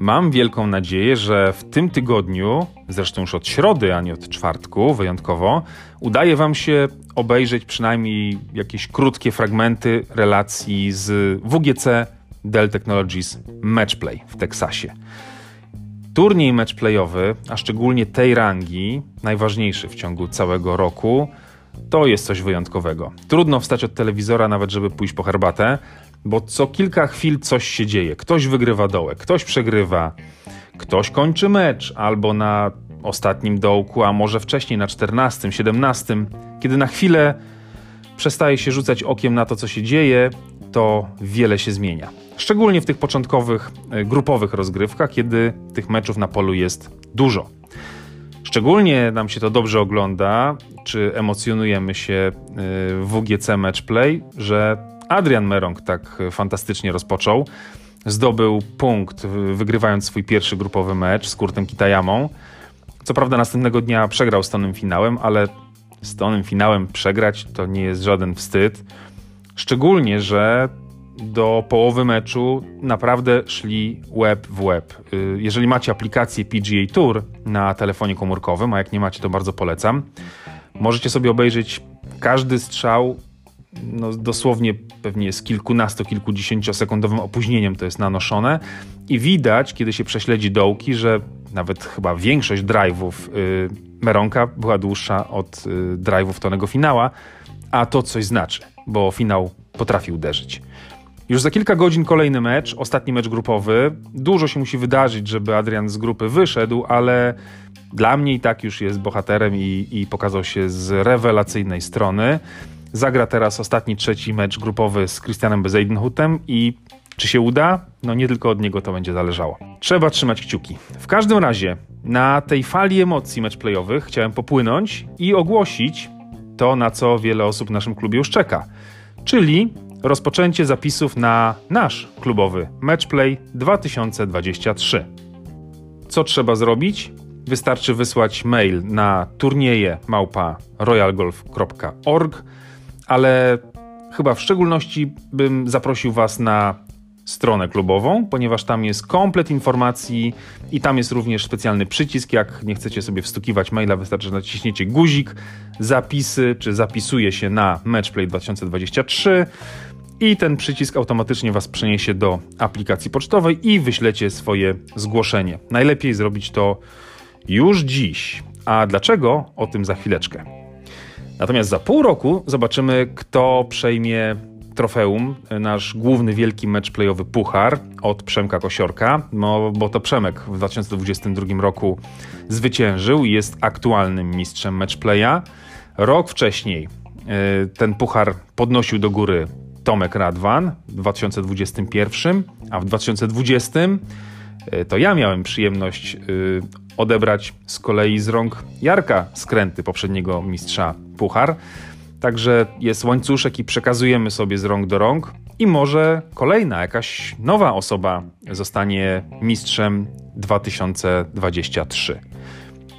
Mam wielką nadzieję, że w tym tygodniu, zresztą już od środy, a nie od czwartku wyjątkowo, udaje Wam się obejrzeć przynajmniej jakieś krótkie fragmenty relacji z WGC Dell Technologies Matchplay w Teksasie. Turniej matchplayowy, a szczególnie tej rangi, najważniejszy w ciągu całego roku, to jest coś wyjątkowego. Trudno wstać od telewizora, nawet żeby pójść po herbatę, bo co kilka chwil coś się dzieje. Ktoś wygrywa dołek, ktoś przegrywa, ktoś kończy mecz albo na ostatnim dołku, a może wcześniej na 14, 17, kiedy na chwilę przestaje się rzucać okiem na to, co się dzieje, to wiele się zmienia. Szczególnie w tych początkowych, e, grupowych rozgrywkach, kiedy tych meczów na polu jest dużo. Szczególnie nam się to dobrze ogląda, czy emocjonujemy się e, w WGC Matchplay, że Adrian Merong tak fantastycznie rozpoczął. Zdobył punkt, wygrywając swój pierwszy grupowy mecz z Kurtem Kitajamą. Co prawda następnego dnia przegrał z Tonym finałem, ale z Tonym finałem przegrać to nie jest żaden wstyd. Szczególnie, że do połowy meczu naprawdę szli web w web. Y, jeżeli macie aplikację PGA Tour na telefonie komórkowym, a jak nie macie, to bardzo polecam, możecie sobie obejrzeć każdy strzał no, dosłownie pewnie z kilkunastu, kilkudziesięciosekundowym opóźnieniem to jest nanoszone i widać, kiedy się prześledzi dołki, że nawet chyba większość drive'ów y, Meronka była dłuższa od y, drive'ów Tonego Finała, a to coś znaczy, bo finał potrafi uderzyć. Już za kilka godzin kolejny mecz, ostatni mecz grupowy. Dużo się musi wydarzyć, żeby Adrian z grupy wyszedł, ale dla mnie i tak już jest bohaterem i, i pokazał się z rewelacyjnej strony. Zagra teraz ostatni, trzeci mecz grupowy z Christianem Bezeidenhutem i czy się uda? No nie tylko od niego to będzie zależało. Trzeba trzymać kciuki. W każdym razie na tej fali emocji matchplayowych chciałem popłynąć i ogłosić to, na co wiele osób w naszym klubie już czeka. Czyli rozpoczęcie zapisów na nasz klubowy Matchplay 2023. Co trzeba zrobić? Wystarczy wysłać mail na turnieje małpa royalgolf.org, ale chyba w szczególności bym zaprosił Was na stronę klubową, ponieważ tam jest komplet informacji i tam jest również specjalny przycisk. Jak nie chcecie sobie wstukiwać maila, wystarczy, że naciśniecie guzik, zapisy, czy zapisuje się na Matchplay 2023 i ten przycisk automatycznie Was przeniesie do aplikacji pocztowej i wyślecie swoje zgłoszenie. Najlepiej zrobić to już dziś. A dlaczego? O tym za chwileczkę. Natomiast za pół roku zobaczymy, kto przejmie trofeum, nasz główny wielki mecz playowy Puchar od Przemka Kosiorka, no, bo to Przemek w 2022 roku zwyciężył i jest aktualnym mistrzem matchplaya. Rok wcześniej e, ten puchar podnosił do góry Tomek Radwan w 2021, a w 2020 e, to ja miałem przyjemność e, odebrać z kolei z rąk Jarka Skręty, poprzedniego mistrza Puchar. Także jest łańcuszek i przekazujemy sobie z rąk do rąk i może kolejna, jakaś nowa osoba zostanie mistrzem 2023.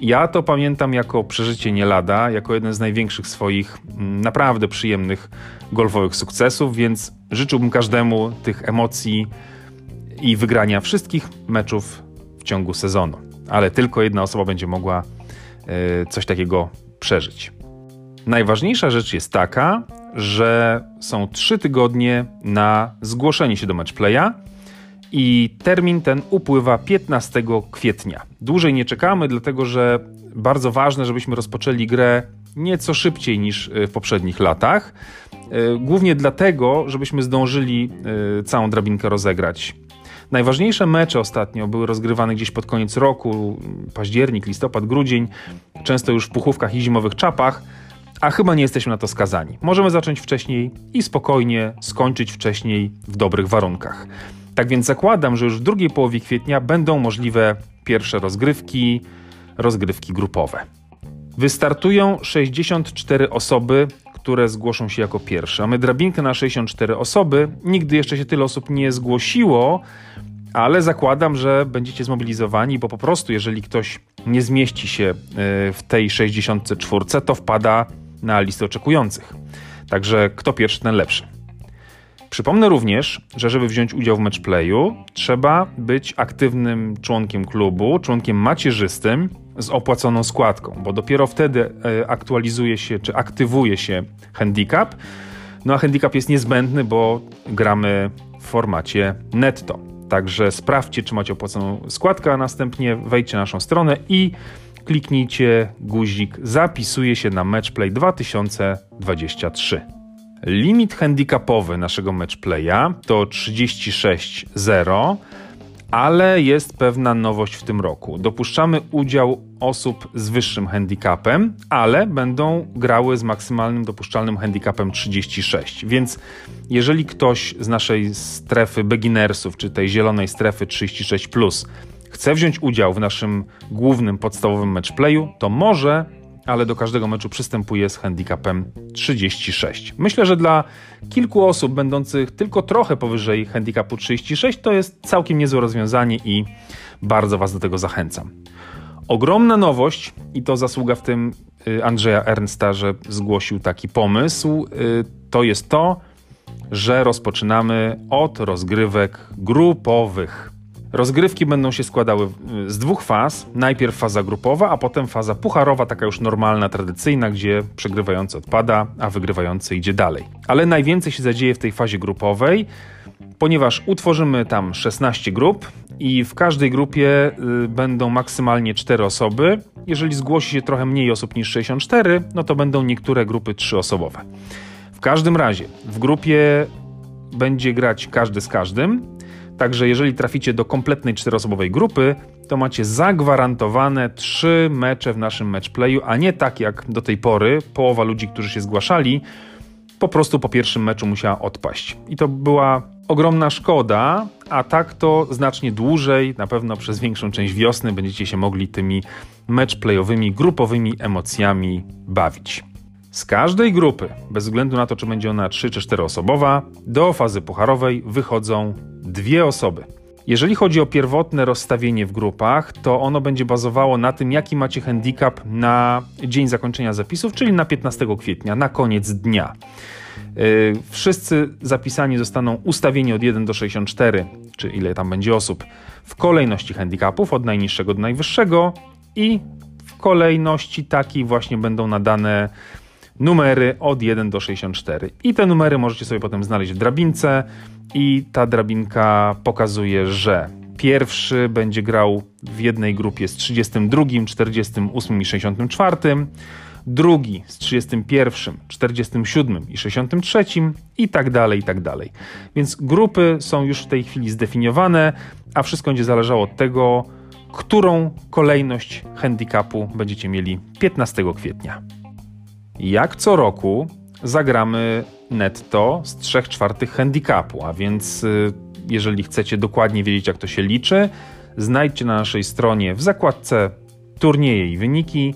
Ja to pamiętam jako przeżycie nie lada, jako jeden z największych swoich mm, naprawdę przyjemnych golfowych sukcesów, więc życzyłbym każdemu tych emocji i wygrania wszystkich meczów w ciągu sezonu. Ale tylko jedna osoba będzie mogła e, coś takiego przeżyć. Najważniejsza rzecz jest taka, że są trzy tygodnie na zgłoszenie się do matchplaya i termin ten upływa 15 kwietnia. Dłużej nie czekamy, dlatego że bardzo ważne, żebyśmy rozpoczęli grę nieco szybciej niż e, w poprzednich latach. E, głównie dlatego, żebyśmy zdążyli e, całą drabinkę rozegrać. Najważniejsze mecze ostatnio były rozgrywane gdzieś pod koniec roku, październik, listopad, grudzień, często już w puchówkach i zimowych czapach, a chyba nie jesteśmy na to skazani. Możemy zacząć wcześniej i spokojnie skończyć wcześniej w dobrych warunkach. Tak więc zakładam, że już w drugiej połowie kwietnia będą możliwe pierwsze rozgrywki, rozgrywki grupowe. Wystartują 64 osoby, które zgłoszą się jako pierwsze. Mamy drabinkę na 64 osoby. Nigdy jeszcze się tyle osób nie zgłosiło, ale zakładam, że będziecie zmobilizowani, bo po prostu jeżeli ktoś nie zmieści się e, w tej 64, to wpada na listę oczekujących. Także kto pierwszy, ten lepszy. Przypomnę również, że żeby wziąć udział w matchplayu, trzeba być aktywnym członkiem klubu, członkiem macierzystym z opłaconą składką, bo dopiero wtedy e, aktualizuje się czy aktywuje się handicap. No a handicap jest niezbędny, bo gramy w formacie netto. Także sprawdźcie, czy macie opłaconą składkę, a następnie wejdźcie na naszą stronę i kliknijcie guzik Zapisuje się na Matchplay 2023. Limit handicapowy naszego matchplaya to 36.0, ale jest pewna nowość w tym roku. Dopuszczamy udział osób z wyższym handicapem, ale będą grały z maksymalnym dopuszczalnym handicapem 36. Więc jeżeli ktoś z naszej strefy beginnersów, czy tej zielonej strefy 36, chce wziąć udział w naszym głównym, podstawowym matchplayu, to może ale do każdego meczu przystępuje z handicapem 36. Myślę, że dla kilku osób będących tylko trochę powyżej handicapu 36 to jest całkiem niezłe rozwiązanie i bardzo Was do tego zachęcam. Ogromna nowość, i to zasługa w tym y, Andrzeja Ernsta, że zgłosił taki pomysł, y, to jest to, że rozpoczynamy od rozgrywek grupowych. Rozgrywki będą się składały z dwóch faz. Najpierw faza grupowa, a potem faza pucharowa, taka już normalna, tradycyjna, gdzie przegrywający odpada, a wygrywający idzie dalej. Ale najwięcej się zadzieje w tej fazie grupowej, ponieważ utworzymy tam 16 grup i w każdej grupie y, będą maksymalnie 4 osoby. Jeżeli zgłosi się trochę mniej osób niż 64, no to będą niektóre grupy 3-osobowe. W każdym razie w grupie będzie grać każdy z każdym Także jeżeli traficie do kompletnej czteroosobowej grupy, to macie zagwarantowane trzy mecze w naszym matchplayu, a nie tak jak do tej pory połowa ludzi, którzy się zgłaszali, po prostu po pierwszym meczu musiała odpaść. I to była ogromna szkoda, a tak to znacznie dłużej, na pewno przez większą część wiosny będziecie się mogli tymi matchplayowymi, grupowymi emocjami bawić. Z każdej grupy, bez względu na to, czy będzie ona 3 czy 4 osobowa, do fazy pucharowej wychodzą dwie osoby. Jeżeli chodzi o pierwotne rozstawienie w grupach, to ono będzie bazowało na tym, jaki macie handicap na dzień zakończenia zapisów, czyli na 15 kwietnia, na koniec dnia. Yy, wszyscy zapisani zostaną ustawieni od 1 do 64, czy ile tam będzie osób, w kolejności handicapów od najniższego do najwyższego i w kolejności takiej właśnie będą nadane numery od 1 do 64. I te numery możecie sobie potem znaleźć w drabince i ta drabinka pokazuje, że pierwszy będzie grał w jednej grupie z 32, 48 i 64, drugi z 31, 47 i 63 i tak dalej, i tak dalej. Więc grupy są już w tej chwili zdefiniowane, a wszystko będzie zależało od tego, którą kolejność handicapu będziecie mieli 15 kwietnia. Jak co roku zagramy netto z 3 czwartych handicapu, a więc y, jeżeli chcecie dokładnie wiedzieć jak to się liczy, znajdźcie na naszej stronie w zakładce turnieje i wyniki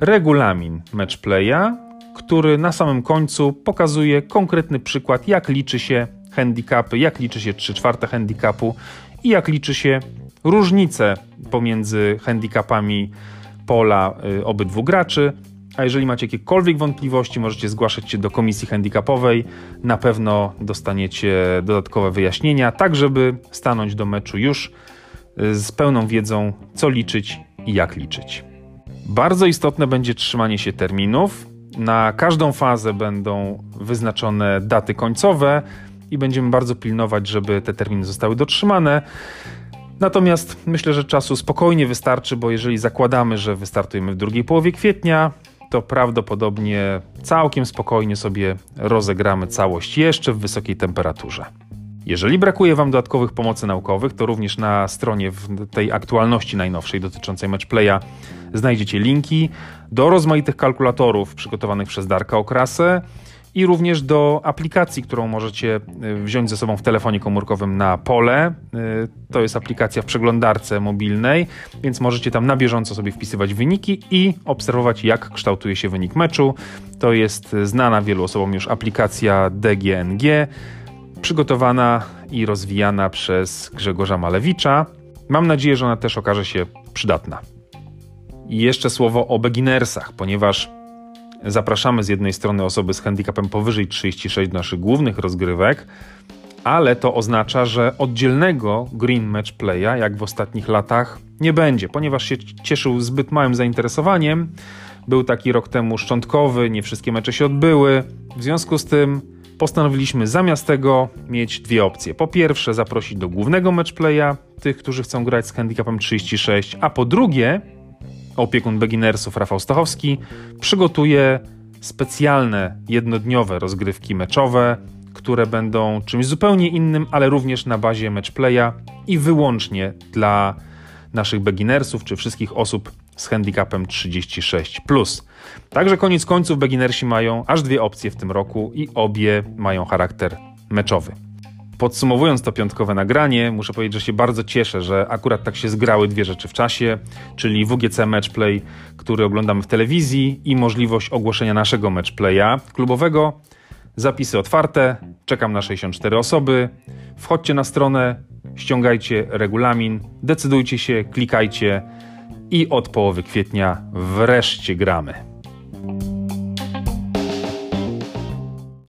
regulamin matchplaya, który na samym końcu pokazuje konkretny przykład jak liczy się handicapy, jak liczy się 3 czwarte handicapu i jak liczy się różnice pomiędzy handicapami pola y, obydwu graczy a jeżeli macie jakiekolwiek wątpliwości, możecie zgłaszać się do komisji handicapowej. Na pewno dostaniecie dodatkowe wyjaśnienia, tak żeby stanąć do meczu już y, z pełną wiedzą, co liczyć i jak liczyć. Bardzo istotne będzie trzymanie się terminów. Na każdą fazę będą wyznaczone daty końcowe i będziemy bardzo pilnować, żeby te terminy zostały dotrzymane. Natomiast myślę, że czasu spokojnie wystarczy, bo jeżeli zakładamy, że wystartujemy w drugiej połowie kwietnia, to prawdopodobnie całkiem spokojnie sobie rozegramy całość jeszcze w wysokiej temperaturze. Jeżeli brakuje Wam dodatkowych pomocy naukowych, to również na stronie w tej aktualności najnowszej dotyczącej matchplaya znajdziecie linki do rozmaitych kalkulatorów przygotowanych przez Darka Okrasę, i również do aplikacji, którą możecie y, wziąć ze sobą w telefonie komórkowym na pole. Y, to jest aplikacja w przeglądarce mobilnej, więc możecie tam na bieżąco sobie wpisywać wyniki i obserwować, jak kształtuje się wynik meczu. To jest znana wielu osobom już aplikacja DGNG, przygotowana i rozwijana przez Grzegorza Malewicza. Mam nadzieję, że ona też okaże się przydatna. I jeszcze słowo o beginnersach, ponieważ zapraszamy z jednej strony osoby z handicapem powyżej 36 do naszych głównych rozgrywek, ale to oznacza, że oddzielnego Green Match Playa, jak w ostatnich latach, nie będzie, ponieważ się cieszył zbyt małym zainteresowaniem. Był taki rok temu szczątkowy, nie wszystkie mecze się odbyły. W związku z tym postanowiliśmy zamiast tego mieć dwie opcje. Po pierwsze, zaprosić do głównego matchplaya tych, którzy chcą grać z handicapem 36, a po drugie, opiekun beginnersów Rafał Stachowski przygotuje specjalne jednodniowe rozgrywki meczowe, które będą czymś zupełnie innym, ale również na bazie matchplaya i wyłącznie dla naszych beginnersów czy wszystkich osób z handicapem 36. Także koniec końców beginnersi mają aż dwie opcje w tym roku i obie mają charakter meczowy. Podsumowując to piątkowe nagranie, muszę powiedzieć, że się bardzo cieszę, że akurat tak się zgrały dwie rzeczy w czasie, czyli WGC Matchplay, który oglądamy w telewizji i możliwość ogłoszenia naszego matchplaya klubowego. Zapisy otwarte, czekam na 64 osoby. Wchodźcie na stronę, ściągajcie regulamin, decydujcie się, klikajcie i od połowy kwietnia wreszcie gramy.